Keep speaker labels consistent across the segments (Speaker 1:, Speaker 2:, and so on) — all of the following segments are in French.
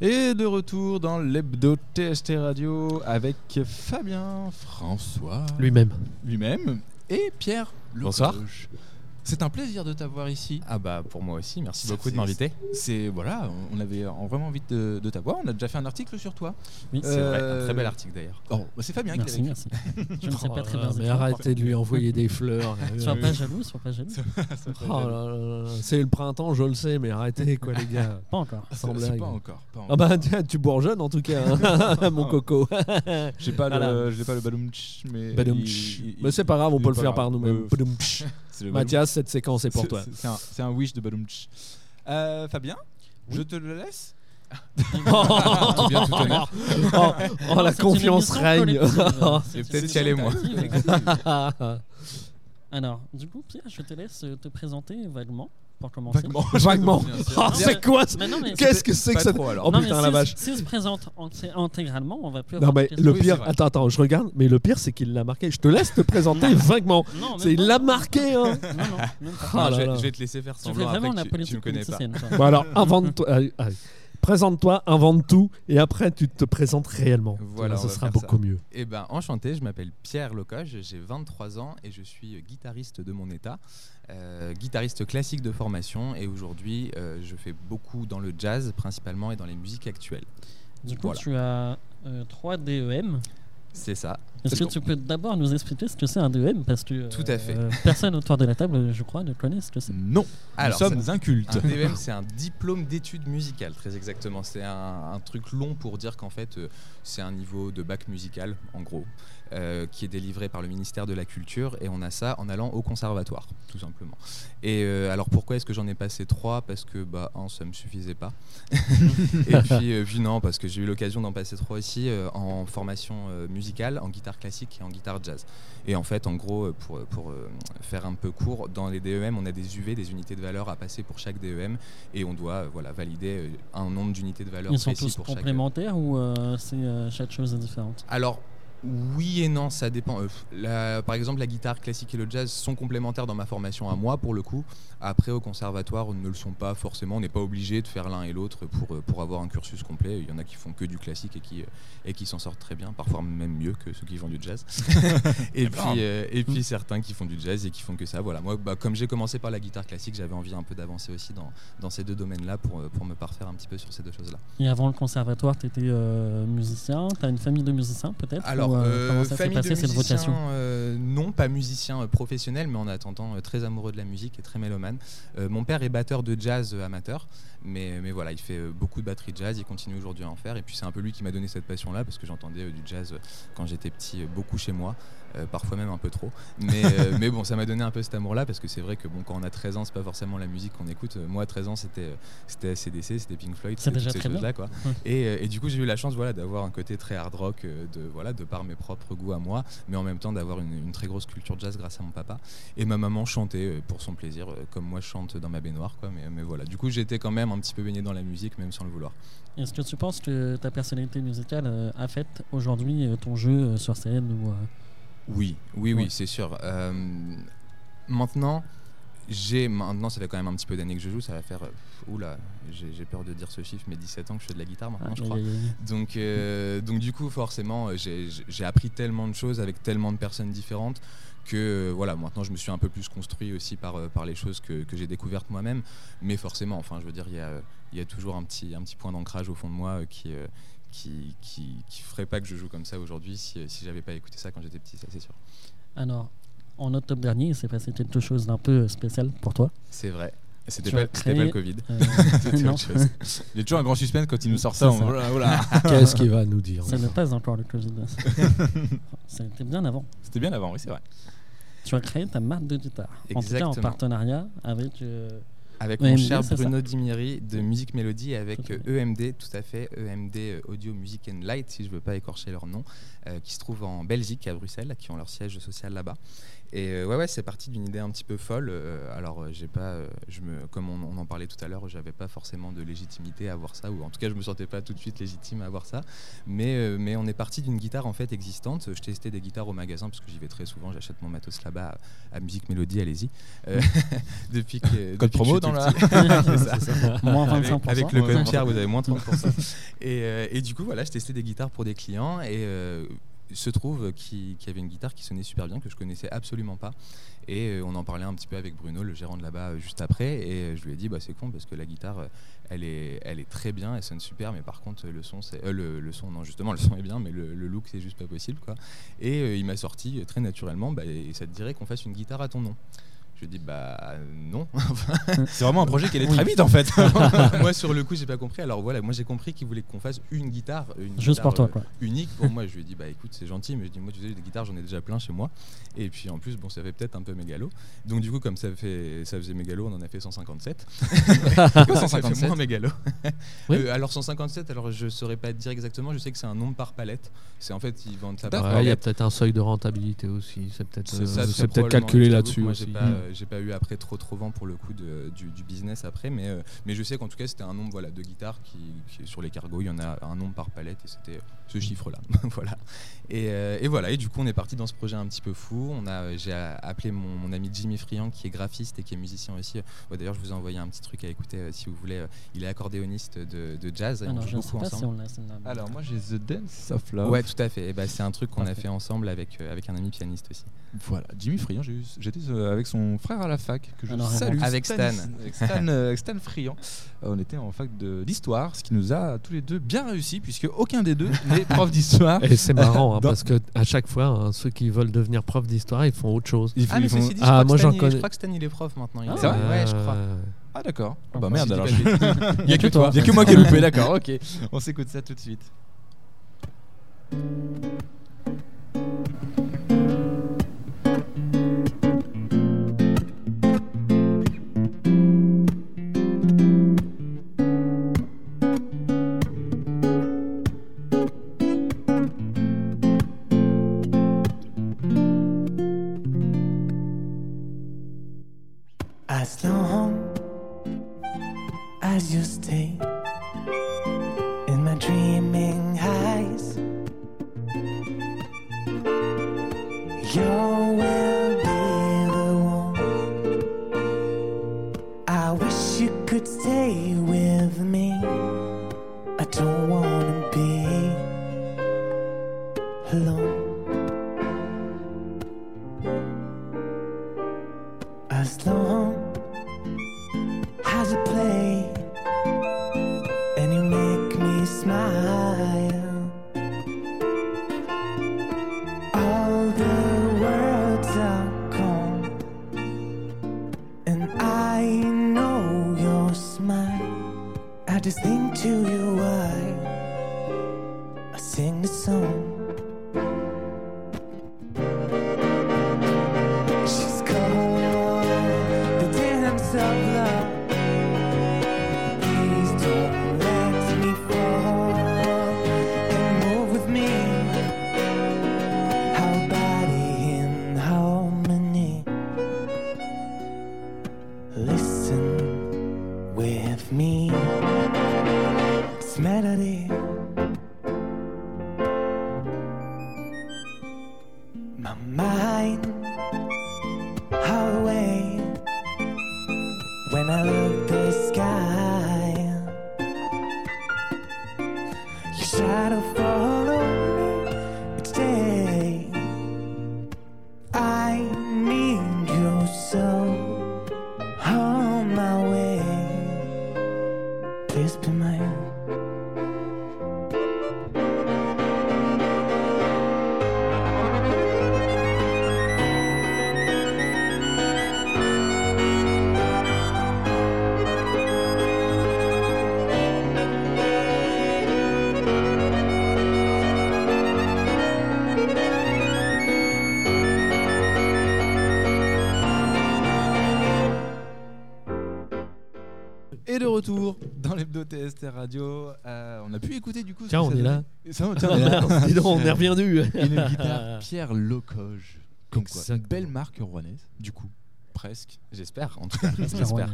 Speaker 1: Et de retour dans l'hebdo TST Radio avec Fabien, François,
Speaker 2: Lui-même.
Speaker 1: lui-même et Pierre.
Speaker 3: Bonsoir.
Speaker 1: C'est un plaisir de t'avoir ici.
Speaker 3: Ah bah pour moi aussi, merci
Speaker 1: Ça,
Speaker 3: beaucoup de m'inviter.
Speaker 1: C'est voilà, on avait vraiment envie de, de t'avoir. On a déjà fait un article sur toi.
Speaker 4: Oui,
Speaker 3: C'est vrai, un
Speaker 1: Euh,
Speaker 3: très bel article d'ailleurs.
Speaker 1: Oh, bah c'est Fabien
Speaker 4: merci,
Speaker 1: qui l'a
Speaker 4: merci. Je ne sais pas très bien.
Speaker 2: Oh, mais arrêtez de lui envoyer des fleurs.
Speaker 4: Sois pas jaloux, sois pas jaloux.
Speaker 2: Oh c'est le printemps, je le sais, mais arrêtez quoi les gars.
Speaker 4: Pas encore.
Speaker 2: Sans blague.
Speaker 1: pas encore. Pas
Speaker 2: Ah bah tiens, tu bourgeonnes en tout cas, hein, mon coco.
Speaker 1: J'ai pas
Speaker 2: Voilà.
Speaker 1: le, j'ai pas le badoumtch, mais
Speaker 2: Badoumtch.
Speaker 1: il- il-
Speaker 2: Mais c'est pas grave, on peut le faire par nous-mêmes.
Speaker 1: Euh, le
Speaker 2: Mathias, cette séquence est pour toi.
Speaker 1: c'est- un, wish de Badoumtch. Euh, Fabien, je te le laisse. Bien, tout.
Speaker 2: Oh, oh,
Speaker 4: Non,
Speaker 2: la confiance règne.
Speaker 3: vais
Speaker 4: C'est
Speaker 3: peut-être y aller, moi.
Speaker 4: Alors, du coup, Pierre, je te laisse te présenter vaguement pour commencer.
Speaker 2: Vaguement.
Speaker 1: Sûr.
Speaker 2: Oh, c'est quoi ça
Speaker 4: Mais non, mais,
Speaker 2: Qu'est-ce que c'est que ça
Speaker 1: trop, alors.
Speaker 2: Oh
Speaker 4: non, mais
Speaker 2: putain
Speaker 4: si,
Speaker 2: la vache.
Speaker 4: si on se présente en- intégralement, on va plus
Speaker 2: Non
Speaker 4: avoir
Speaker 2: mais
Speaker 4: de
Speaker 2: le pire, attends attends, je regarde, mais le pire c'est qu'il l'a marqué. Je te laisse te présenter vaguement.
Speaker 4: Non,
Speaker 2: il l'a marqué hein.
Speaker 4: Non, non, même pas.
Speaker 2: Ah
Speaker 3: Non, je, vais,
Speaker 2: là.
Speaker 3: je vais te laisser faire
Speaker 4: Tu fais
Speaker 3: semblant
Speaker 4: vraiment la
Speaker 3: que tu,
Speaker 4: politique
Speaker 3: me connais pas.
Speaker 2: Bon alors invente-toi. présente-toi, invente tout et après tu te présentes réellement.
Speaker 3: Voilà,
Speaker 2: ce sera beaucoup
Speaker 3: ça.
Speaker 2: mieux.
Speaker 3: Eh ben enchanté, je m'appelle Pierre Locoge, j'ai 23 ans et je suis euh, guitariste de mon état, euh, guitariste classique de formation et aujourd'hui euh, je fais beaucoup dans le jazz principalement et dans les musiques actuelles.
Speaker 4: Du coup,
Speaker 3: Voilà.
Speaker 4: tu as euh, 3 DEM.
Speaker 3: C'est ça.
Speaker 4: Est-ce que tu peux d'abord nous expliquer ce que c'est un DEM Parce que euh,
Speaker 3: Tout à fait.
Speaker 4: personne autour de la table, je crois, ne connaît ce que c'est.
Speaker 1: Non,
Speaker 3: Alors,
Speaker 1: nous sommes incultes.
Speaker 3: Un DEM, c'est un diplôme d'études musicales, très exactement. C'est un, un truc long pour dire qu'en fait, euh, c'est un niveau de bac musical, en gros, euh, qui est délivré par le ministère de la Culture. Et on a ça en allant au conservatoire, tout simplement. Et euh, alors, pourquoi est-ce que j'en ai passé trois? Parce que, bah, un, ça me suffisait pas. et puis, euh, puis non, parce que j'ai eu l'occasion d'en passer trois aussi en formation musicale, en guitare classique et en guitare jazz. Et en fait, en gros, pour, pour faire un peu court, dans les DEM, on a des UV, des unités de valeur à passer pour chaque DEM, et on doit voilà, valider un nombre d'unités de valeur
Speaker 4: Ils sont tous
Speaker 3: pour chaque.
Speaker 4: complémentaires ou euh, c'est chaque chose est différente?
Speaker 3: Alors. Oui et non, ça dépend. Euh, la- par exemple, la guitare classique et le jazz sont complémentaires dans ma formation à moi, pour le coup. Après, au conservatoire, ne le sont pas forcément. On n'est pas obligé de faire l'un et l'autre pour, euh, pour avoir un cursus complet. Il y en a qui font que du classique et qui, euh, et qui s'en sortent très bien, parfois même mieux que ceux qui font du jazz. et, puis, euh, et puis certains qui font du jazz et qui font que ça. Voilà, moi, bah, comme j'ai commencé par la guitare classique, j'avais envie un peu d'avancer aussi dans, dans ces deux domaines-là pour, pour me parfaire un petit peu sur ces deux choses-là.
Speaker 4: Et avant le conservatoire, tu étais musicien Tu as une famille de musiciens peut-être
Speaker 3: Alors,
Speaker 4: Ou, euh, comment ça s'est passé cette vocation
Speaker 3: euh, non, pas musicien euh, professionnel, mais en attendant très amoureux de la musique et très mélomane. Mon père est batteur de jazz amateur, mais, mais voilà, il fait beaucoup de batterie jazz, il continue aujourd'hui à en faire, et puis c'est un peu lui qui m'a donné cette passion-là, parce que j'entendais du jazz quand j'étais petit, beaucoup chez moi. euh, parfois même un peu trop, mais, euh, mais bon, ça m'a donné un peu cet amour-là parce que c'est vrai que bon, quand on a 13 ans, c'est pas forcément la musique qu'on écoute. Moi, à 13 ans, c'était c'était ACDC, c'était Pink Floyd, c'était ces choses-là, quoi.
Speaker 4: Ouais.
Speaker 3: Et, et du coup, j'ai eu la chance voilà, d'avoir un côté très hard rock, de, voilà, de par mes propres goûts à moi, mais en même temps d'avoir une, une très grosse culture jazz grâce à mon papa. Et ma maman chantait euh, pour son plaisir, euh, comme moi je chante dans ma baignoire. Quoi, mais, mais voilà, du coup, j'étais quand même un petit peu baigné dans la musique, même sans le vouloir.
Speaker 4: Est-ce que tu penses que ta personnalité musicale euh, a fait aujourd'hui ton jeu sur scène ou,
Speaker 3: Oui, oui, oui,
Speaker 4: Ouais.
Speaker 3: c'est sûr. Euh, maintenant, j'ai maintenant, ça fait quand même un petit peu d'années que je joue, ça va faire. Oula, j'ai peur de dire ce chiffre, mais 17 ans que je fais de la guitare maintenant, je
Speaker 4: aïe,
Speaker 3: crois. Donc, euh, donc du coup, forcément, euh, j'ai appris tellement de choses avec tellement de personnes différentes que euh, voilà, maintenant je me suis un peu plus construit aussi par, par les choses que, que j'ai découvertes moi-même. Mais forcément, enfin, je veux dire, il y a, y a toujours un petit, un petit point d'ancrage au fond de moi qui, qui, qui, qui ferait pas que je joue comme ça aujourd'hui si, si j'avais pas écouté ça quand j'étais petit, ça c'est sûr.
Speaker 4: Alors, en octobre dernier, il s'est passé quelque chose d'un peu spécial pour toi.
Speaker 3: C'est vrai. C'était pas, c'était
Speaker 4: créé-
Speaker 3: pas le Covid.
Speaker 4: Euh,
Speaker 3: C'était
Speaker 4: non.
Speaker 1: Il y a toujours un grand suspense quand il nous sort ça.
Speaker 2: Qu'est-ce qu'il va nous dire
Speaker 4: ça n'est pas encore le Covid. été bien avant.
Speaker 1: C'était bien avant, oui, c'est vrai.
Speaker 4: Tu as créé ta marque de guitare. En tout cas, en
Speaker 3: Exactement.
Speaker 4: partenariat avec. euh,
Speaker 3: Avec
Speaker 4: EMD,
Speaker 3: mon cher Bruno Dimiri de Musique Mélodie et avec euh, EMD, tout à fait, EMD euh, Audio Music and Light, si je veux pas écorcher leur nom, euh, qui se trouve en Belgique, à Bruxelles, qui ont leur siège social là-bas. Et euh, ouais, ouais, c'est parti d'une idée un petit peu folle. Euh, alors, euh, j'ai pas, euh, je me, comme on, on en parlait tout à l'heure, j'avais pas forcément de légitimité à avoir ça, ou en tout cas, je me sentais pas tout de suite légitime à avoir ça. Mais, euh, mais on est parti d'une guitare en fait existante. Je testais des guitares au magasin parce que j'y vais très souvent. J'achète mon matos là-bas à, à Musique Mélodie, allez-y. Euh, depuis que
Speaker 1: Code
Speaker 3: depuis
Speaker 1: promo dans.
Speaker 4: Moins
Speaker 3: Avec,
Speaker 4: 25%.
Speaker 3: avec le code
Speaker 1: 25%.
Speaker 3: Pierre, vous avez moins 30%. et, euh, et du coup, voilà, je testais des guitares pour des clients et se trouve qu'il y avait une guitare qui sonnait super bien que je connaissais absolument pas. Et euh, on en parlait un petit peu avec Bruno, le gérant de là-bas, euh, juste après. Et euh, je lui ai dit, bah, c'est con parce que la guitare, elle est, elle est très bien, elle sonne super, mais par contre, le son, c'est, le, son, non, justement, le son est bien, mais le, le look, c'est juste pas possible, quoi. Et il m'a sorti très naturellement, bah, et ça te dirait qu'on fasse une guitare à ton nom. Je lui ai dit, bah non.
Speaker 1: C'est vraiment un projet qui allait
Speaker 4: Oui.
Speaker 1: très vite en fait.
Speaker 3: moi, sur le coup, j'ai pas compris. Alors voilà, moi j'ai compris qu'il voulait qu'on fasse une guitare, une
Speaker 4: Juste
Speaker 3: guitare,
Speaker 4: pour toi,
Speaker 3: euh,
Speaker 4: quoi.
Speaker 3: unique pour moi. Je lui ai dit, bah écoute, c'est gentil, mais je dis, moi, tu sais, des guitares, j'en ai déjà plein chez moi. Et puis en plus, bon, ça fait peut-être un peu mégalo. Donc du coup, comme ça, fait, ça faisait mégalo, on en a fait 157. ça fait
Speaker 1: 157.
Speaker 3: moins mégalo.
Speaker 2: Oui.
Speaker 3: Euh, alors 157, alors je saurais pas te dire exactement, je sais que c'est un nombre par palette. C'est en fait, ils vendent ça par
Speaker 2: Ouais, Il y a
Speaker 3: palette.
Speaker 2: peut-être un seuil de rentabilité aussi. C'est peut-être
Speaker 3: C'est
Speaker 2: euh, c'est peut-être calculé là-dessus
Speaker 3: Moi,
Speaker 2: aussi.
Speaker 3: j'ai pas, euh, j'ai pas eu après trop trop vent pour le coup de- du, du business après, mais, euh, mais je sais qu'en tout cas c'était un nombre voilà, de guitares qui, qui- sur les cargos, il y en a un nombre par palette et c'était ce chiffre-là. voilà. Et, euh, et voilà, et du coup on est parti dans ce projet un petit peu fou. On a, j'ai appelé mon, mon ami Jimmy Friand qui est graphiste et qui est musicien aussi. Ouais, D'ailleurs je vous ai envoyé un petit truc à écouter euh, si vous voulez. Euh, Il est accordéoniste de, de jazz. on
Speaker 4: Alors,
Speaker 3: joue beaucoup
Speaker 4: si on
Speaker 1: moi j'ai The Dance of Love.
Speaker 3: Ouais, tout à fait. Et bah, c'est un truc qu'on a fait ensemble avec, euh, avec un ami pianiste aussi.
Speaker 1: Voilà, Jimmy Friand, j'ai eu- j'étais euh, avec son frère à la fac que je
Speaker 4: Alors,
Speaker 1: salue.
Speaker 3: Avec Stan.
Speaker 1: Avec Stan, euh, Stan Friand. Euh, on était en fac de- d'histoire, ce qui nous a tous les deux bien réussi puisque aucun des deux n'est prof d'histoire.
Speaker 2: Et c'est marrant hein,
Speaker 1: Dans-
Speaker 2: parce que à chaque fois, hein, ceux qui veulent devenir prof d'histoire, ils font autre chose.
Speaker 1: Ils-
Speaker 3: Ah, mais
Speaker 1: font-
Speaker 3: ceci dit, je,
Speaker 2: Ah,
Speaker 3: crois
Speaker 2: moi, j'en
Speaker 3: Stan,
Speaker 2: connais-
Speaker 3: je crois que Stan il est prof maintenant. il
Speaker 4: Ah,
Speaker 3: est-
Speaker 1: c'est vrai
Speaker 3: Ouais, je crois.
Speaker 2: Euh,
Speaker 1: Ah d'accord. Ah
Speaker 4: Ah,
Speaker 1: bah merde alors. Il y a que toi. Il y a que moi qui ai loupé, d'accord. Ok. On s'écoute ça tout de suite.
Speaker 5: As long as you stay in my dreaming eyes, I just think to you while I sing the song. shadow
Speaker 1: falls TST Radio. Euh, on a pu écouter du coup.
Speaker 2: Tiens, on est là.
Speaker 1: donnait. Ça, tiens, on est là.
Speaker 2: Dis donc, on est revenu.
Speaker 1: Une guitare Pierre Locoge. Comme quoi, une belle marque rouennaise, du coup. Presque.
Speaker 3: J'espère, en tout cas. J'espère.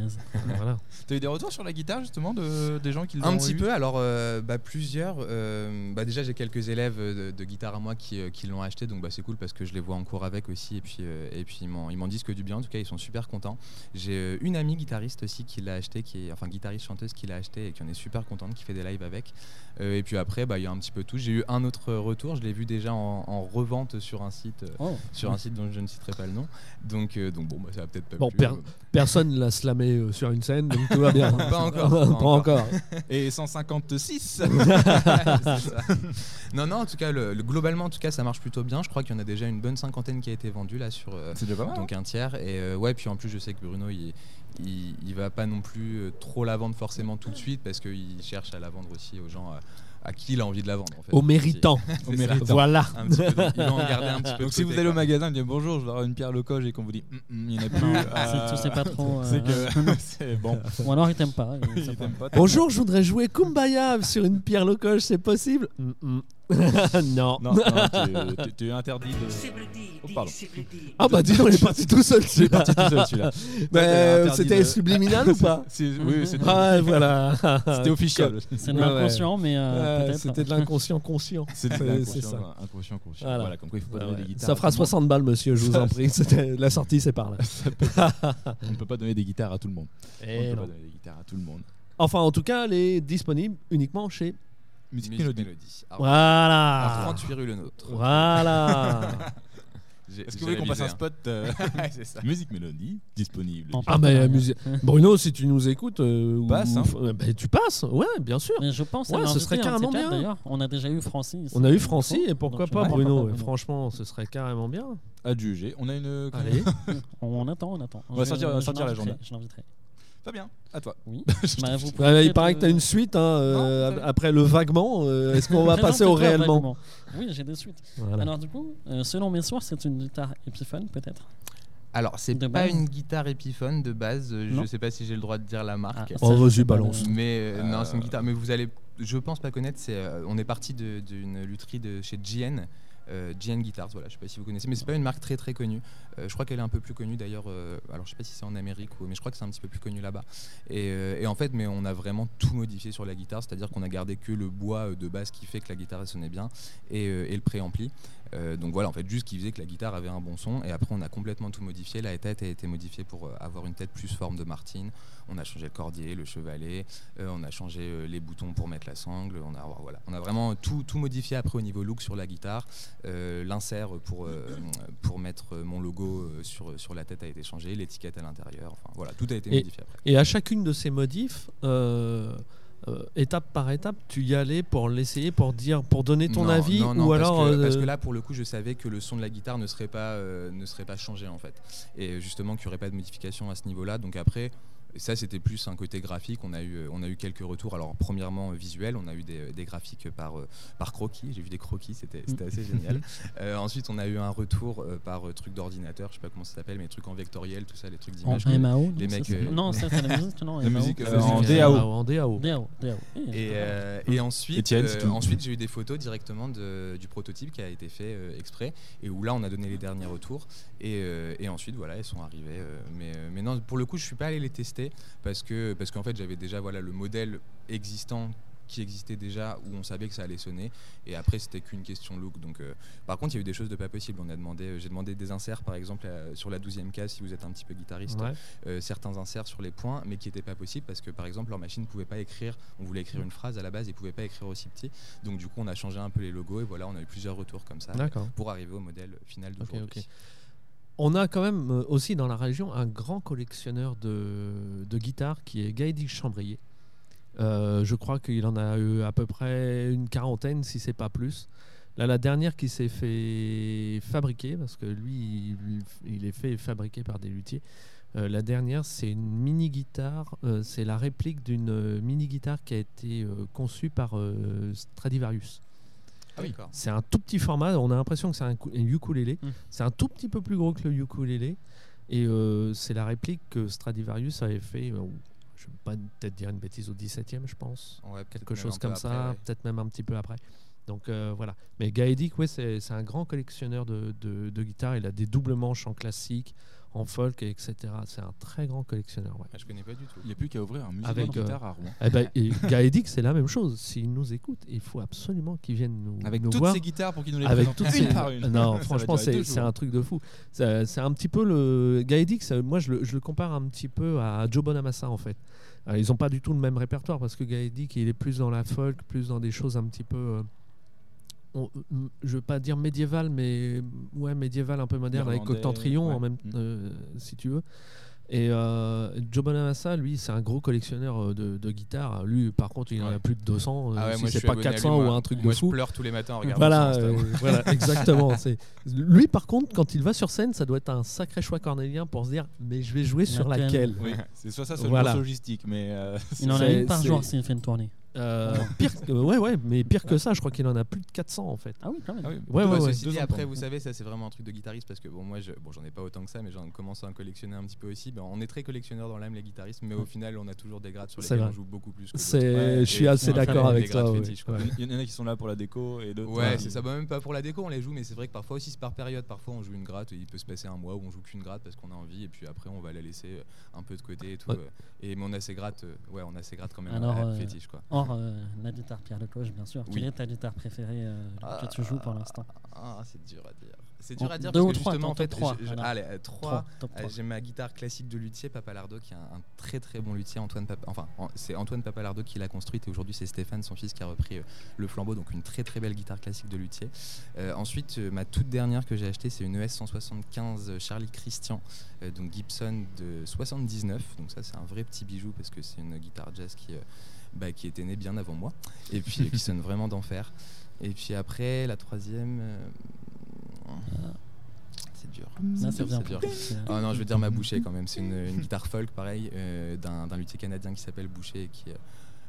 Speaker 2: Voilà.
Speaker 1: T'as eu des retours sur la guitare justement de, des gens qui l'ont
Speaker 3: Un petit
Speaker 1: eu
Speaker 3: peu, alors euh, bah, plusieurs. euh, bah, déjà, j'ai quelques élèves euh, de, de guitare à moi qui, euh, qui l'ont acheté, donc bah, c'est cool parce que je les vois en cours avec aussi. Et puis, euh, et puis ils m'en ils m'en disent que du bien, en tout cas, ils sont super contents. J'ai une amie guitariste aussi qui l'a acheté, qui est, enfin guitariste chanteuse qui l'a acheté et qui en est super contente, qui fait des lives avec. Euh, et puis après, bah, il y a un petit peu tout. J'ai eu un autre retour, je l'ai vu déjà en, en revente sur un site.
Speaker 4: Oh.
Speaker 3: sur un site dont je ne citerai pas le nom. Donc, euh, donc bon, bah, ça peut-être pas
Speaker 2: Bon, per- Personne ne l'a slamé euh, sur une scène, donc tout va bien.
Speaker 3: Pas encore,
Speaker 2: pas
Speaker 3: pas encore.
Speaker 2: encore.
Speaker 1: Et 156
Speaker 3: C'est ça. non, non, en tout cas, le, le- globalement, en tout cas, ça marche plutôt bien. Je crois qu'il y en a déjà une bonne cinquantaine qui a été vendue là sur euh,
Speaker 1: C'est déjà pas mal.
Speaker 3: donc un tiers. Et euh, ouais, puis en plus, je sais que Bruno, il, il, il va pas non plus euh, trop la vendre forcément tout de suite parce qu'il cherche à la vendre aussi aux gens euh, à qui il a envie de la vendre. En fait.
Speaker 2: Au méritant.
Speaker 1: Au.
Speaker 2: Voilà.
Speaker 3: Un petit peu, donc, il va en garder un petit peu.
Speaker 1: Donc
Speaker 3: de
Speaker 1: si vous allez au magasin, vous dites bonjour, je vais avoir une pierre locoge et qu'on vous dit Hum, hum, il n'y en a plus. Euh,
Speaker 4: c'est- pas trop, euh,
Speaker 1: C'est que c'est bon.
Speaker 4: Ou alors il t'aime pas. il sait
Speaker 1: Il
Speaker 4: pas.
Speaker 1: t'aime pas.
Speaker 2: Bonjour, je voudrais jouer Kumbaya sur une pierre locoge, c'est possible? Mm, mm. Non.
Speaker 1: Non, non, tu, tu es interdit de. Oh, pardon.
Speaker 2: Ah bah dis donc, il est parti tout seul.
Speaker 1: C'est parti tout seul celui-là.
Speaker 2: Mais euh, c'était
Speaker 1: de-
Speaker 2: subliminal ou pas
Speaker 1: C'est- Oui, c'était
Speaker 2: Ah voilà.
Speaker 1: c'était officiel.
Speaker 4: C'est de l'inconscient, mais euh,
Speaker 2: Ouais,
Speaker 4: peut-être.
Speaker 2: C'était de l'inconscient conscient.
Speaker 1: C'est de
Speaker 2: C'est-
Speaker 1: l'inconscient,
Speaker 2: c'est ça.
Speaker 1: inconscient, conscient.
Speaker 2: Voilà.
Speaker 1: Voilà. comme quoi il faut pas
Speaker 2: Ouais,
Speaker 1: donner
Speaker 2: ouais.
Speaker 1: des guitares.
Speaker 2: Ça
Speaker 1: à
Speaker 2: fera
Speaker 1: tout le monde.
Speaker 2: 60 balles, monsieur, je vous en prie. C'était- La sortie, c'est par là.
Speaker 1: On ne peut pas donner des guitares à tout le monde. On
Speaker 2: Eh
Speaker 1: ne peut pas donner des guitares à tout le monde.
Speaker 2: Enfin, en tout cas, elle est disponible uniquement chez.
Speaker 1: Musique mélodie.
Speaker 3: Mélodie. À
Speaker 2: Voilà.
Speaker 3: 38 rue Le Nôtre.
Speaker 2: Voilà.
Speaker 1: Est-ce que vous voulez qu'on passe un
Speaker 3: hein.
Speaker 1: spot euh,
Speaker 3: ça.
Speaker 1: Musique mélodie disponible.
Speaker 4: En
Speaker 2: ah, mais la
Speaker 4: partenariat.
Speaker 2: musique. Bruno, si tu nous écoutes. euh, ou-
Speaker 1: Passe, hein.
Speaker 2: euh, bah, tu passes, ouais, bien sûr.
Speaker 4: Mais je pense à
Speaker 2: Ouais, ce
Speaker 4: l'inviter
Speaker 2: serait
Speaker 4: ces
Speaker 2: carrément
Speaker 4: quatre,
Speaker 2: bien.
Speaker 4: D'ailleurs, on a déjà eu Francis.
Speaker 2: On a eu Francis, et pourquoi
Speaker 4: donc,
Speaker 2: pas Bruno
Speaker 4: pourquoi pas
Speaker 2: Franchement, ce serait carrément bien.
Speaker 1: À juger. On a une.
Speaker 2: Allez.
Speaker 4: On attend, on attend.
Speaker 1: On va sortir- sortir la
Speaker 4: l'inviterai,
Speaker 1: journée.
Speaker 4: Je l'inviterai.
Speaker 1: Fabien, à toi.
Speaker 4: Oui.
Speaker 1: Je
Speaker 4: Bah, vous pouvez
Speaker 2: Ouais, il paraît que tu as
Speaker 4: euh,
Speaker 2: une suite hein, euh,
Speaker 1: Non,
Speaker 2: après le vaguement. euh, Est-ce qu'on va passer au réellement
Speaker 4: vaguement. Oui, j'ai des suites.
Speaker 2: Voilà.
Speaker 4: Alors du coup, euh, selon mes sources, c'est une guitare Epiphone peut-être?
Speaker 3: Alors, c'est pas
Speaker 4: base?
Speaker 3: une guitare Epiphone de base. euh, Je
Speaker 4: Non.
Speaker 3: sais pas si j'ai le droit de dire la marque.
Speaker 4: Ah,
Speaker 2: Oh, vas-y, balance.
Speaker 4: euh,
Speaker 3: Mais euh, non, c'est une
Speaker 1: Euh,
Speaker 3: guitare. Mais vous allez, je pense pas connaître. C'est, euh, on est parti d'une lutherie de chez GN. Euh, GN Guitars, voilà, je sais pas si vous connaissez, mais c'est pas une marque très très connue. Euh, je crois qu'elle est un peu plus connue d'ailleurs. euh, alors je sais pas si c'est en Amérique mais je crois que c'est un petit peu plus connu là-bas. Et, en fait, mais on a vraiment tout modifié sur la guitare, c'est-à-dire qu'on a gardé que le bois de base qui fait que la guitare sonnait bien et, et le préampli. Euh, donc voilà, en fait, juste qui faisait que la guitare avait un bon son. Et après, on a complètement tout modifié. La tête a été modifiée pour euh, avoir une tête plus forme de Martine. On a changé le cordier, le chevalet. euh, on a changé les boutons pour mettre la sangle. On a, voilà, on a vraiment tout, tout modifié après au niveau look sur la guitare. Euh, L'insert pour, pour mettre mon logo sur, sur la tête a été changé. L'étiquette à l'intérieur. Enfin voilà, tout a été
Speaker 2: Et-
Speaker 3: modifié après.
Speaker 2: Et à chacune de ces modifs, euh, euh, étape par étape, tu y allais pour l'essayer, pour dire, pour donner ton
Speaker 3: Non,
Speaker 2: avis,
Speaker 3: non, non,
Speaker 2: ou
Speaker 3: parce
Speaker 2: alors.
Speaker 3: que,
Speaker 2: euh,
Speaker 3: parce que là pour le coup je savais que le son de la guitare ne serait pas euh, ne serait pas changé en fait et justement qu'il n'y aurait pas de modification à ce niveau là donc après ça c'était plus un côté graphique. On a eu on a eu quelques retours. Alors premièrement euh, visuel on a eu des, des graphiques par euh, par croquis. J'ai vu des croquis. C'était c'était assez génial. Euh, ensuite on a eu un retour euh, par euh, truc d'ordinateur. Je sais pas comment ça s'appelle mais trucs en vectoriel tout ça les trucs
Speaker 4: En
Speaker 3: d'image que-
Speaker 4: MAO
Speaker 3: les
Speaker 4: ça,
Speaker 3: mecs,
Speaker 4: c'est-
Speaker 3: euh,
Speaker 4: Non, ça c'est la musique, non
Speaker 1: La musique,
Speaker 3: Euh,
Speaker 1: euh, en DAO.
Speaker 2: En DAO.
Speaker 4: DAO, DAO. Eh,
Speaker 3: Et, euh, et ensuite, euh, ensuite j'ai eu des photos directement de- du prototype qui a été fait euh, exprès. Et où là on a donné les derniers retours. Et, euh, et ensuite voilà elles sont arrivées. euh, mais, euh, mais non pour le coup je suis pas allé les tester parce que parce qu'en fait j'avais déjà voilà le modèle existant qui existait déjà où on savait que ça allait sonner et après c'était qu'une question look donc euh, par contre il y a eu des choses de pas possible on a demandé euh, j'ai demandé des inserts par exemple euh, sur la 12e case si vous êtes un petit peu guitariste
Speaker 2: Ouais.
Speaker 3: euh, certains inserts sur les points, mais qui n'étaient pas possibles parce que par exemple leur machine ne pouvait pas écrire. On voulait écrire une phrase à la base, ils ne pouvaient pas écrire aussi petit. Donc du coup, on a changé un peu les logos et voilà, on a eu plusieurs retours comme ça pour arriver au modèle final d'aujourd'hui.
Speaker 2: ok. On a quand même euh, aussi dans la région un grand collectionneur de, guitares qui est Gaëdy Chambrier. Euh, je crois qu'il en a eu à peu près une quarantaine, si c'est pas plus. La dernière qui s'est fait fabriquer, parce que lui, il, est fait fabriquer par des luthiers. Euh, la dernière, c'est une mini guitare. c'est la réplique d'une mini guitare qui a été conçue par Stradivarius.
Speaker 3: Ah oui.
Speaker 2: C'est un tout petit format. On a l'impression que c'est un, ukulélé.
Speaker 4: Mm.
Speaker 2: C'est un tout petit peu plus gros que le ukulélé. Et euh, c'est la réplique que Stradivarius avait fait. euh, je ne vais pas peut-être dire une bêtise au 17e, je pense.
Speaker 3: Ouais,
Speaker 2: Quelque chose comme ça.
Speaker 3: ouais.
Speaker 2: Peut-être même un petit peu après. Donc euh, voilà. Mais Gaëdic, ouais, c'est c'est un grand collectionneur de, de, de guitares. Il a des doubles manches en classique, en folk, etc. C'est un très grand collectionneur. ouais.
Speaker 3: Ah, je connais pas du tout.
Speaker 1: Il n'y a plus qu'à ouvrir un musée
Speaker 2: Avec,
Speaker 1: de
Speaker 2: euh,
Speaker 1: guitare à Rouen.
Speaker 2: Eh ben, et Gaëdic, c'est la même chose. S'il nous écoute, il faut absolument qu'il vienne nous,
Speaker 1: Avec
Speaker 2: nous
Speaker 1: toutes
Speaker 2: voir.
Speaker 1: ces guitares pour qu'il nous les
Speaker 2: avec
Speaker 1: présente
Speaker 2: toutes
Speaker 1: une
Speaker 2: ces-
Speaker 1: par une.
Speaker 2: Non, franchement, c'est un truc de fou. C'est un petit peu le Gaëdic. ça- Moi, je le, je le compare un petit peu à Joe Bonamassa en fait. Euh, ils n'ont pas du tout le même répertoire parce que Gaëdic, il est plus dans la folk, plus dans des choses un petit peu. euh, on- m- je veux pas dire médiéval, mais ouais, médiéval un peu moderne avec
Speaker 1: Irlandais,
Speaker 2: Octentrion en
Speaker 1: ouais.
Speaker 2: même,
Speaker 1: Mm.
Speaker 2: euh, si tu veux. Et euh, Joe Bonamassa, lui, c'est un gros collectionneur euh, de, de guitares. Lui, par contre, il en
Speaker 3: Ouais.
Speaker 2: a plus de 200. euh,
Speaker 3: Ah ouais,
Speaker 2: si c'est pas
Speaker 3: abonné à lui,
Speaker 2: 400 ou un truc
Speaker 3: Moi,
Speaker 2: de fou.
Speaker 3: je pleure tous les matins en regardant
Speaker 2: Voilà, euh, voilà, exactement. Lui, par contre, quand il va sur scène, ça doit être un sacré choix cornélien pour se dire mais je vais jouer sur
Speaker 4: Laquelle.
Speaker 1: Oui, c'est soit ça, soit
Speaker 2: Voilà.
Speaker 1: logistique. Mais euh,
Speaker 4: Il en a une par
Speaker 2: c'est-
Speaker 4: jour s'il fait une tournée.
Speaker 2: Euh, pire, que- ouais, ouais, mais pire que ça, je crois qu'il en a plus de 400 en fait.
Speaker 4: Ah oui, quand même.
Speaker 1: ah oui,
Speaker 2: Ouais,
Speaker 1: deux-
Speaker 2: ouais,
Speaker 3: Ouais,
Speaker 2: ouais.
Speaker 3: dit, après, vous savez, ça c'est vraiment un truc de guitariste parce que bon, moi, je, bon, j'en ai pas autant que ça, mais j'en commence à en collectionner un petit peu aussi. Ben, on est très collectionneurs dans l'âme, les guitaristes, mais au final, on a toujours des grades sur lesquels on joue beaucoup plus.
Speaker 2: C'est, je suis assez d'accord avec
Speaker 3: fétiches.
Speaker 2: Ouais.
Speaker 1: Il y en a qui sont là pour la déco et d'autres.
Speaker 3: Ouais, c'est ça. Bah, même pas pour la déco, on les joue, mais c'est vrai que parfois aussi c'est par période. Parfois, on joue une gratte, et il peut se passer un mois où on joue qu'une gratte parce qu'on a envie, et puis après, on va la laisser euh, un peu de côté et tout.
Speaker 2: Ouais.
Speaker 3: euh. Et mais on a ces grattes, ouais, on a ces grattes quand même fétiches, quoi.
Speaker 4: Or, euh, la guitare Pierre de Cloche, bien sûr.
Speaker 3: Oui.
Speaker 4: Quelle est ta guitare préférée euh, que tu joues pour l'instant
Speaker 3: Ah, c'est dur à dire. C'est dur à dire
Speaker 4: deux
Speaker 3: parce
Speaker 4: ou
Speaker 3: que
Speaker 4: trois,
Speaker 3: justement, en fait,
Speaker 4: trois,
Speaker 3: je- je-
Speaker 4: voilà.
Speaker 3: allez, euh, trois.
Speaker 4: Trois, top
Speaker 3: Euh,
Speaker 4: 3.
Speaker 3: J'ai ma guitare classique de luthier Papalardo qui est un, un très très bon luthier Antoine Pap- enfin en- c'est Antoine Papalardo qui l'a construite et aujourd'hui c'est Stéphane son fils qui a repris euh, le flambeau donc une très très belle guitare classique de luthier. Euh, ensuite euh, ma toute dernière que j'ai achetée c'est une ES 175 Charlie Christian euh, donc Gibson de 79 donc ça c'est un vrai petit bijou parce que c'est une guitare jazz qui euh, bah, qui était née bien avant moi et puis euh, qui sonne vraiment d'enfer. Et puis après la troisième euh, c'est dur.
Speaker 4: Là,
Speaker 3: C'est dur,
Speaker 4: bien.
Speaker 3: c'est dur. Ah non, je veux dire ma Boucher quand même. C'est une, une guitare folk, pareil, euh, d'un luthier canadien qui s'appelle Boucher, qui est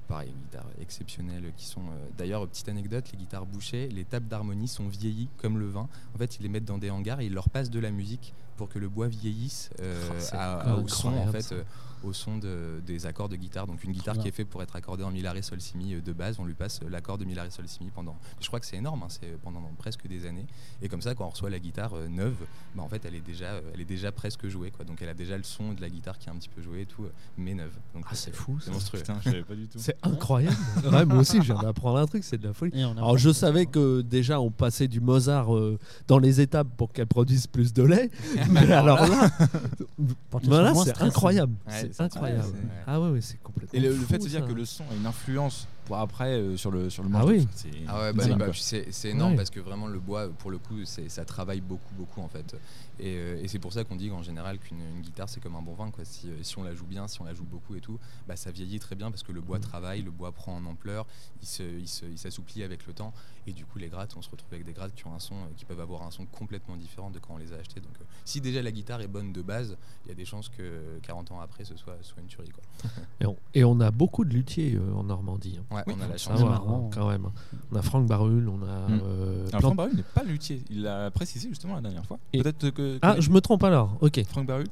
Speaker 3: pareil, une guitare exceptionnelle. Qui sont euh, d'ailleurs, petite anecdote, les guitares Boucher, les tables d'harmonie sont vieillies comme le vin. En fait, ils les mettent dans des hangars et ils leur passent de la musique pour que le bois vieillisse euh,
Speaker 2: Oh,
Speaker 3: à- à- au son en fait. euh, au son de- des accords de guitare. Donc une guitare qui est faite pour être accordée en mi la ré sol si mi euh, de base, on lui passe l'accord de mi la ré sol si mi pendant. Je crois que c'est énorme, hein, c'est pendant presque des années. Et comme ça, quand on reçoit la guitare euh, neuve, bah, en fait, elle est déjà, euh, elle est déjà presque jouée, quoi. Donc elle a déjà le son de la guitare qui est un petit peu joué et tout, mais neuve. Donc
Speaker 2: Ah, c'est fou,
Speaker 3: c'est monstrueux.
Speaker 1: Putain, je savais pas du tout.
Speaker 2: C'est incroyable. Ouais, moi aussi, je viens d'apprendre un truc, c'est de la folie. Alors je savais que déjà on passait du Mozart euh, dans les étapes pour qu'elle produise plus de lait, mais alors là, voilà,
Speaker 4: moins
Speaker 2: c'est incroyable,
Speaker 3: Ouais,
Speaker 2: c'est incroyable. Ah ouais, ouais, c'est complètement.
Speaker 1: Et le, le fait de se dire que le son a une influence pour après euh, sur le sur le
Speaker 2: Ah oui.
Speaker 1: c'est
Speaker 3: Ah ouais, bah, bah, énorme
Speaker 2: Ouais.
Speaker 3: parce que vraiment le bois, pour le coup, c'est- ça travaille beaucoup, beaucoup en fait. Et, euh, et c'est pour ça qu'on dit qu'en général qu'une une guitare c'est comme un bon vin quoi. Si, euh, si on la joue bien, si on la joue beaucoup et tout, bah, ça vieillit très bien parce que le bois travaille, le bois prend en ampleur, il se- il se- il s'assouplit avec le temps et du coup les grattes, on se retrouve avec des grattes qui ont un son, qui peuvent avoir un son complètement différent de quand on les a achetés. Donc euh, si déjà la guitare est bonne de base, il y a des chances que 40 ans après ce soit, soit une tuerie quoi.
Speaker 2: Et on, et on a beaucoup de luthiers euh, en Normandie. hein.
Speaker 3: Ouais, on a la chance.
Speaker 4: marrant.
Speaker 2: hein, quand même. On a Franck Barul, on a.
Speaker 1: Mm.
Speaker 2: euh,
Speaker 1: Alors Franck Barul n'est pas luthier, il l'a précisé justement la dernière fois.
Speaker 2: Et-
Speaker 1: Peut-être que,
Speaker 2: Ah, je me trompe alors. Ok.
Speaker 1: Franck Barul,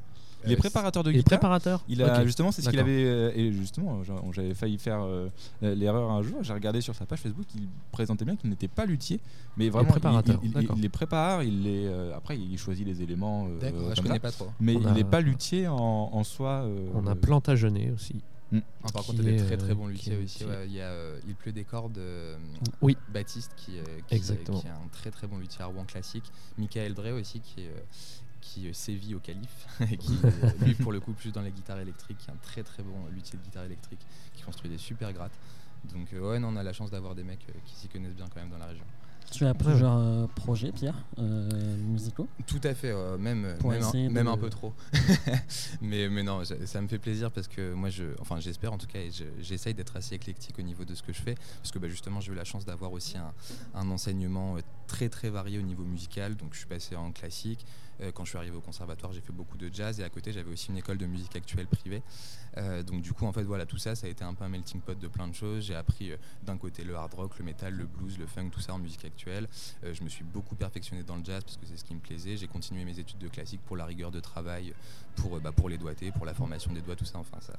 Speaker 1: il est
Speaker 3: Euh,
Speaker 1: préparateur de
Speaker 2: Il est
Speaker 1: guitare.
Speaker 2: préparateur?
Speaker 1: Il a justement, c'est ce qu'il
Speaker 2: D'accord.
Speaker 1: avait euh, et justement, j'avais failli faire euh, l'erreur un jour. J'ai regardé sur sa page Facebook, il présentait bien qu'il n'était pas luthier, mais vraiment
Speaker 2: préparateur,
Speaker 1: Il, il-
Speaker 2: d'accord.
Speaker 1: il les prépare, il les euh, après il choisit les éléments. euh,
Speaker 3: D'accord, je connais
Speaker 1: ça.
Speaker 3: pas trop.
Speaker 1: Mais
Speaker 2: On
Speaker 1: il n'est pas luthier en, en soi. euh,
Speaker 2: On a Plantagenet aussi.
Speaker 3: Ah, par
Speaker 2: Qui
Speaker 3: contre, il y a des
Speaker 2: est,
Speaker 3: très très
Speaker 2: euh,
Speaker 3: luthiers
Speaker 2: est
Speaker 3: aussi.
Speaker 2: luthier.
Speaker 3: ouais. Il y a euh, Il pleut des cordes. euh,
Speaker 2: Oui.
Speaker 3: Baptiste qui, qui,
Speaker 2: Exactement.
Speaker 3: qui est un très très bon luthier à Rouen classique. Michael Drey aussi qui, est, euh, qui sévit au calife. et qui, euh, lui, pour le coup, plus dans les guitares électriques, qui est un très très bon luthier de guitare électrique qui construit des super grattes. Donc, euh, ouais, non, on a la chance d'avoir des mecs euh, qui s'y connaissent bien quand même dans la région.
Speaker 4: Tu as plusieurs euh, projets, Pierre, euh, musicaux.
Speaker 3: Tout à fait, euh, même, même, un, même
Speaker 4: de-
Speaker 3: un peu trop. mais, mais non, ça ça me fait plaisir parce que moi, je, enfin, j'espère en tout cas, et je- j'essaye d'être assez éclectique au niveau de ce que je fais. Parce que bah, justement, j'ai eu la chance d'avoir aussi un, un enseignement euh, très très varié au niveau musical. Donc je suis passé en classique. Euh, quand je suis arrivé au conservatoire, j'ai fait beaucoup de jazz et à côté, j'avais aussi une école de musique actuelle privée. Euh, donc du coup, en fait, voilà, tout ça, ça a été un peu un melting pot de plein de choses. J'ai appris euh, d'un côté le hard rock, le metal, le blues, le funk, tout ça en musique actuelle. Je me suis beaucoup perfectionné dans le jazz parce que c'est ce qui me plaisait. J'ai continué mes études de classique pour la rigueur de travail, pour, bah, pour les doigtés, pour la formation des doigts, tout ça. Enfin, ça,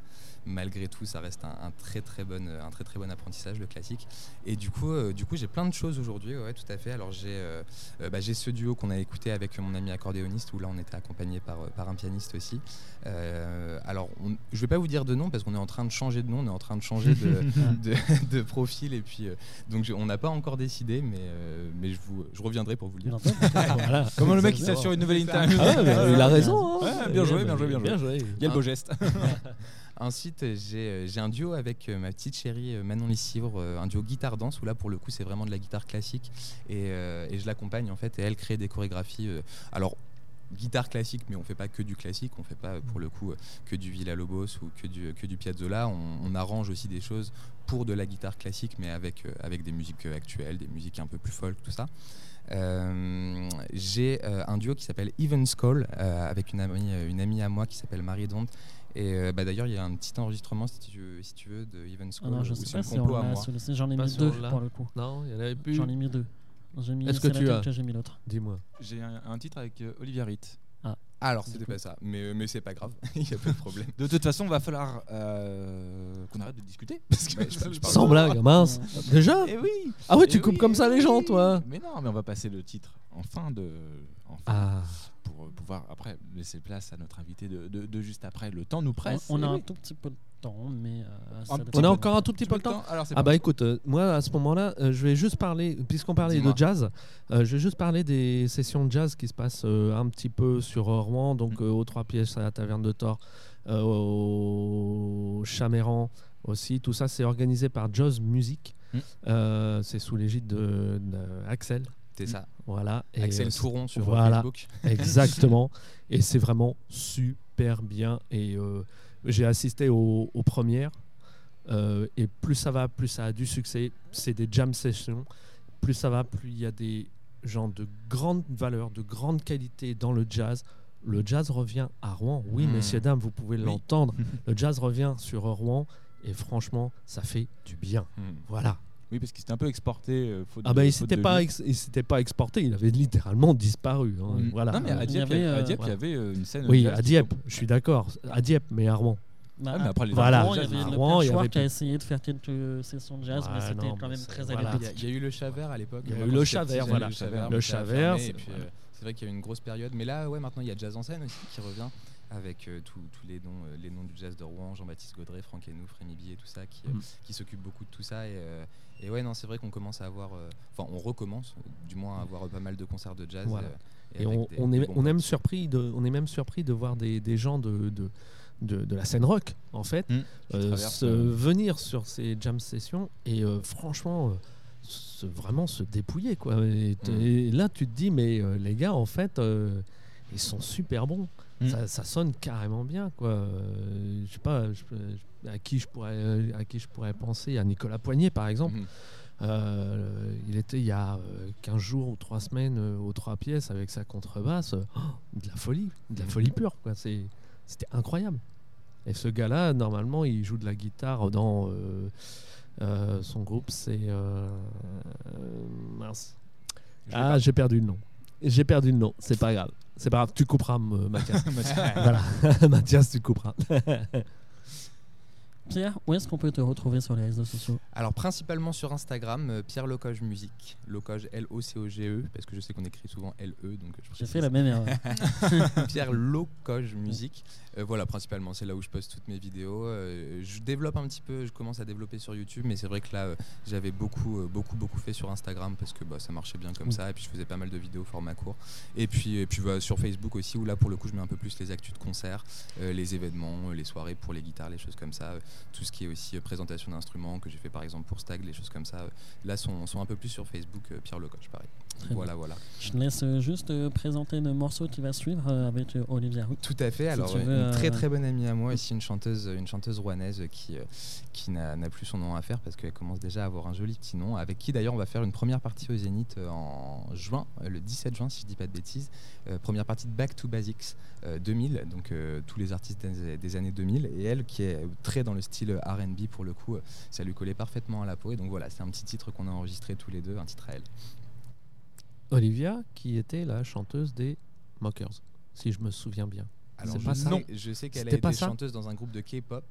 Speaker 3: malgré tout, ça reste un, très très bon, un très très bon apprentissage le classique. Et du coup, du coup, j'ai plein de choses aujourd'hui. Ouais, tout à fait. Alors j'ai bah, j'ai ce duo qu'on a écouté avec mon ami accordéoniste où là on était accompagné par, euh, par un pianiste aussi. Euh, alors on- je vais pas vous dire de nom parce qu'on est en train de changer de nom, on est en train de changer de, de, de profil et puis euh, donc je- on n'a pas encore décidé mais, euh, mais je, vous, je reviendrai pour vous le dire.
Speaker 2: Voilà.
Speaker 1: Comment le mec il s'assure une nouvelle interview
Speaker 2: Ah ouais, mais il a raison. hein.
Speaker 1: Ouais, bien joué, bien joué, bien joué.
Speaker 2: joué.
Speaker 1: Il y a le beau geste.
Speaker 3: Ensuite, j'ai un duo avec ma petite chérie Manon Lissivre, un duo guitare-danse, où là, pour le coup, c'est vraiment de la guitare classique. Et, euh, et je l'accompagne, en fait, et elle crée des chorégraphies. euh, alors, guitare classique, mais on fait pas que du classique, on fait pas, pour le coup, que du Villa-Lobos ou que du, que du Piazzolla. On, on arrange aussi des choses pour de la guitare classique, mais avec, euh, avec des musiques euh, actuelles, des musiques un peu plus folk, tout ça. Euh, j'ai euh, un duo qui s'appelle Even Skull euh, avec une amie, une amie à moi qui s'appelle Marie Dont et euh, bah, d'ailleurs, il y a un petit enregistrement, si tu veux, si tu veux de Even
Speaker 4: Ah
Speaker 3: Skull,
Speaker 4: non, je sais pas si on l'a sur le site. J'en ai
Speaker 2: Pas
Speaker 4: mis deux
Speaker 2: là.
Speaker 4: pour le coup.
Speaker 2: Non, il y en avait plus.
Speaker 4: J'en ai mis deux. J'ai mis
Speaker 2: Est-ce que tu as
Speaker 4: j'ai mis l'autre
Speaker 2: Dis-moi.
Speaker 1: J'ai un, un titre avec euh, Olivia Ritt.
Speaker 3: Alors, c'était pas ça, mais, mais c'est pas grave, il y a pas de problème.
Speaker 1: De toute façon, va falloir euh, qu'on arrête de discuter. Parce que
Speaker 3: Ouais, je-
Speaker 2: Sans blague, mince. Déjà
Speaker 1: Eh oui
Speaker 2: Ah ouais,
Speaker 1: Eh
Speaker 2: tu coupes
Speaker 1: oui,
Speaker 2: comme ça
Speaker 1: eh
Speaker 2: les gens,
Speaker 1: oui.
Speaker 2: toi
Speaker 1: Mais non, mais on va passer le titre en fin de. en fin,
Speaker 2: Ah.
Speaker 1: Pour euh, pouvoir après laisser place à notre invité de, de- de juste après. Le temps nous presse.
Speaker 4: On, on
Speaker 1: eh
Speaker 4: a un tout petit peu de temps, mais. euh, ça
Speaker 2: On a
Speaker 1: peu.
Speaker 2: encore un tout petit peu le temps
Speaker 1: Alors,
Speaker 2: Ah bah écoute, euh, moi à ce moment-là, euh, je vais juste parler, puisqu'on parlait de jazz, euh, je vais juste parler des sessions de jazz qui se passent euh, un petit peu sur Rouen, donc euh, aux Trois Pièces à la Taverne de Thor, euh, au Chaméran aussi. Tout ça, c'est organisé par Jaws Music.
Speaker 1: Mm.
Speaker 2: Euh, c'est sous l'égide de, de Axel.
Speaker 3: C'est ça.
Speaker 2: Voilà. Et,
Speaker 3: Axel
Speaker 2: euh,
Speaker 3: Touron sur
Speaker 2: voilà.
Speaker 3: Facebook.
Speaker 2: Exactement. et c'est vraiment super bien. Et euh, j'ai assisté aux, aux premières. euh, et plus ça va, plus ça a du succès. C'est des jam sessions. Plus ça va, plus il y a des gens de grande valeur, de grande qualité dans le jazz. Le jazz revient à Rouen. Oui,
Speaker 3: Mm.
Speaker 2: messieurs, dames, vous pouvez
Speaker 3: Oui.
Speaker 2: l'entendre. Le jazz revient sur Rouen. Et franchement, ça fait du bien.
Speaker 3: Hmm.
Speaker 2: Voilà.
Speaker 1: Oui, parce qu'il s'était un peu exporté. euh, faute
Speaker 2: Ah
Speaker 1: de-
Speaker 2: bah il s'était pas ex- il s'était pas exporté, il avait littéralement disparu. hein.
Speaker 1: Mm.
Speaker 2: Voilà.
Speaker 1: Non, mais à
Speaker 4: Il
Speaker 1: Dieppe, il y,
Speaker 4: avait, euh,
Speaker 1: Dieppe, il y
Speaker 2: voilà.
Speaker 1: avait euh, une scène.
Speaker 2: Oui,
Speaker 1: jazz
Speaker 2: à
Speaker 1: qui-
Speaker 2: Dieppe, je suis d'accord. À Dieppe, mais à Rouen.
Speaker 4: Bah,
Speaker 1: Ah, mais après, les
Speaker 2: Voilà.
Speaker 4: Rouen, il y
Speaker 1: jazz,
Speaker 4: avait
Speaker 1: hein.
Speaker 4: le
Speaker 2: il
Speaker 4: qui a essayé de faire quelques sessions de jazz, mais c'était quand même très
Speaker 2: voilà.
Speaker 3: Il y, a,
Speaker 4: anecdotique.
Speaker 3: il y a eu le Chavert à l'époque.
Speaker 2: Il y a eu le Chavert, voilà.
Speaker 3: Le Chavert,
Speaker 2: c'est-
Speaker 3: et euh, vrai qu'il y a eu une grosse période. Mais là, ouais, maintenant, il y a Jazz en scène aussi qui revient avec euh, tous tous les noms, euh, les noms du jazz de Rouen, Jean-Baptiste Gaudret, Franck Henou, Frémy Billet, tout ça, qui, euh,
Speaker 2: Mm.
Speaker 3: qui s'occupent beaucoup de tout ça. Et, euh, et ouais, non, c'est vrai qu'on commence à avoir, euh, enfin, on recommence, du moins, à avoir pas mal de concerts de jazz.
Speaker 2: Voilà.
Speaker 3: euh,
Speaker 2: Et on,
Speaker 3: des-
Speaker 2: on est, on, aime surpris de, on est même surpris de voir des, des gens de, de, de, de la scène rock, en fait,
Speaker 1: Mm. Qui
Speaker 2: euh, se-
Speaker 1: euh,
Speaker 2: venir sur ces jam sessions et euh, franchement, se- vraiment se dépouiller. Quoi. Et,
Speaker 3: Mm.
Speaker 2: et là, tu te dis, mais les gars, en fait, ils sont super bons.
Speaker 1: Mm.
Speaker 2: Ça, ça sonne carrément bien. Quoi. Je sais pas je- à, qui je pourrais, à qui je pourrais penser. À Nicolas Poignet, par exemple.
Speaker 3: Mhm.
Speaker 2: Euh, il était il y a euh, 15 jours ou 3 semaines euh, aux 3 pièces avec sa contrebasse. euh, oh, de la folie, de la folie pure. quoi. C'est- C'était incroyable. Et ce gars-là, normalement, il joue de la guitare dans euh, euh, son groupe. C'est. euh, euh, mince. Ah,
Speaker 3: pas.
Speaker 2: j'ai perdu le nom. J'ai perdu le nom. C'est pas grave. C'est pas grave. Tu couperas, Mathias. voilà. Mathias, tu couperas.
Speaker 4: Pierre, où est-ce qu'on peut te retrouver sur les réseaux sociaux
Speaker 3: Alors principalement sur Instagram, euh, Pierre Locoge Musique, Locoge L-O-C-O-G-E, parce que je sais qu'on écrit souvent L-E, donc je
Speaker 4: J'ai fait la même erreur.
Speaker 3: Pierre Locoge Musique. Euh, voilà, principalement, c'est là où je poste toutes mes vidéos. Euh, je développe un petit peu, je commence à développer sur YouTube, mais c'est vrai que là, euh, j'avais beaucoup, euh, beaucoup, beaucoup fait sur Instagram parce que bah, ça marchait bien comme
Speaker 2: Mm.
Speaker 3: ça, et puis je faisais pas mal de vidéos format court. Et puis, et puis voilà, sur Facebook aussi, où là, pour le coup, je mets un peu plus les actus de concerts, euh, les événements, euh, les soirées pour les guitares, les choses comme ça, euh, tout ce qui est aussi euh, présentation d'instruments que j'ai fait par exemple pour Stag, les choses comme ça. euh, là, sont, sont un peu plus sur Facebook, euh, Pierre Locoge, pareil.
Speaker 4: Très bien.
Speaker 3: Voilà, voilà.
Speaker 4: Je te laisse euh, juste euh, présenter le morceau qui va suivre euh, avec Olivia Roux.
Speaker 3: Tout à fait. Alors,
Speaker 4: veux,
Speaker 3: une très très bonne amie à moi, ici une chanteuse, une chanteuse rouennaise qui, qui n'a plus son nom à faire parce qu'elle commence déjà à avoir un joli petit nom. Avec qui d'ailleurs on va faire une première partie au Zénith en juin, le 17 juin si je dis pas de bêtises. Euh, première partie de Back to Basics euh, 2000, donc euh, tous les artistes des, des années 2000. Et elle qui est très dans le style R&B pour le coup, ça lui collait parfaitement à la peau. Et donc voilà, c'est un petit titre qu'on a enregistré tous les deux, un titre à elle.
Speaker 2: Olivia, qui était la chanteuse des Mockers, si je me souviens bien.
Speaker 3: Alors, je
Speaker 2: pas ça.
Speaker 3: sais- Je sais qu'elle a été chanteuse dans un groupe de K-pop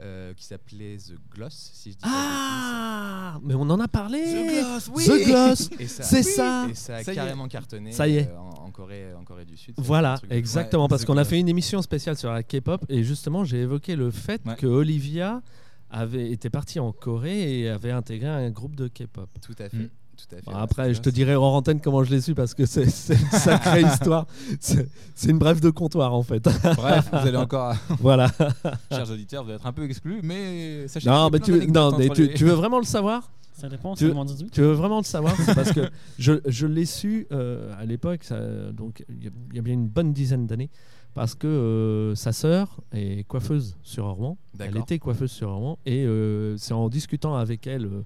Speaker 3: euh, qui s'appelait The Gloss, si je dis pas
Speaker 2: Ah Mais on en a parlé
Speaker 1: The Gloss,
Speaker 2: The
Speaker 3: ça,
Speaker 2: C'est ça
Speaker 3: Et ça a
Speaker 1: Ça y est.
Speaker 3: carrément cartonné
Speaker 2: Ça y est.
Speaker 3: euh, en, en Corée, en Corée du Sud.
Speaker 2: Voilà,
Speaker 3: de
Speaker 2: exactement,
Speaker 1: Ouais,
Speaker 2: parce qu'on a fait une émission spéciale sur la K-pop et justement j'ai évoqué le fait
Speaker 1: Ouais.
Speaker 2: que Olivia avait été partie en Corée et avait intégré un groupe de K-pop.
Speaker 3: Tout à fait.
Speaker 1: Mm.
Speaker 3: Tout à fait.
Speaker 2: Bon,
Speaker 3: ouais,
Speaker 2: après, je te dirai hors antenne comment je l'ai su parce que c'est une sacrée histoire. C'est une brève de comptoir en fait.
Speaker 1: Bref, vous allez encore,
Speaker 2: voilà.
Speaker 1: chers auditeurs, vous être un peu exclus, mais sachez
Speaker 2: Non,
Speaker 1: y
Speaker 2: mais
Speaker 1: a
Speaker 2: tu,
Speaker 1: d'anecdotes
Speaker 2: non, mais tu,
Speaker 1: les-
Speaker 2: tu veux vraiment le savoir?
Speaker 4: Ça dépend,
Speaker 2: Tu-
Speaker 4: c'est moins 18.
Speaker 2: Tu veux vraiment le savoir? C'est parce que je, je l'ai su euh, à l'époque, donc il y a- il y a bien une bonne dizaine d'années, parce que euh, sa sœur est coiffeuse sur Rouen. Elle était coiffeuse sur Rouen et euh, c'est en discutant avec elle euh,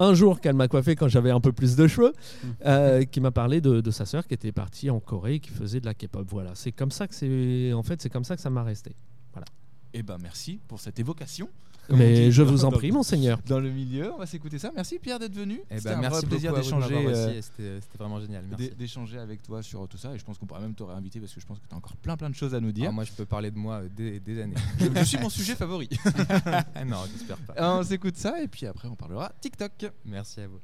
Speaker 2: un jour qu'elle m'a coiffé quand j'avais un peu plus de cheveux, euh, qui m'a parlé de, de sa sœur qui était partie en Corée, et qui faisait de la K-pop. Voilà, c'est comme ça que c'est en fait c'est comme ça que ça m'a resté.
Speaker 1: Eh ben merci pour cette évocation.
Speaker 2: Mais
Speaker 1: dit
Speaker 2: je vous en prie, monseigneur.
Speaker 1: Dans le milieu, on va s'écouter ça. Merci Pierre d'être venu.
Speaker 3: Eh
Speaker 1: C'était
Speaker 3: ben,
Speaker 1: un
Speaker 3: merci
Speaker 1: vrai plaisir d'échanger euh,
Speaker 3: C'était vraiment génial.
Speaker 1: d'échanger avec toi sur tout ça et je pense qu'on pourra même te réinviter parce que je pense que tu as encore plein plein de choses à nous dire.
Speaker 3: Ah, moi, je peux parler de moi euh, des, des années.
Speaker 1: je, je suis mon sujet favori.
Speaker 3: Ah non, j'espère pas.
Speaker 1: on s'écoute ça et puis après on parlera TikTok.
Speaker 3: Merci à vous.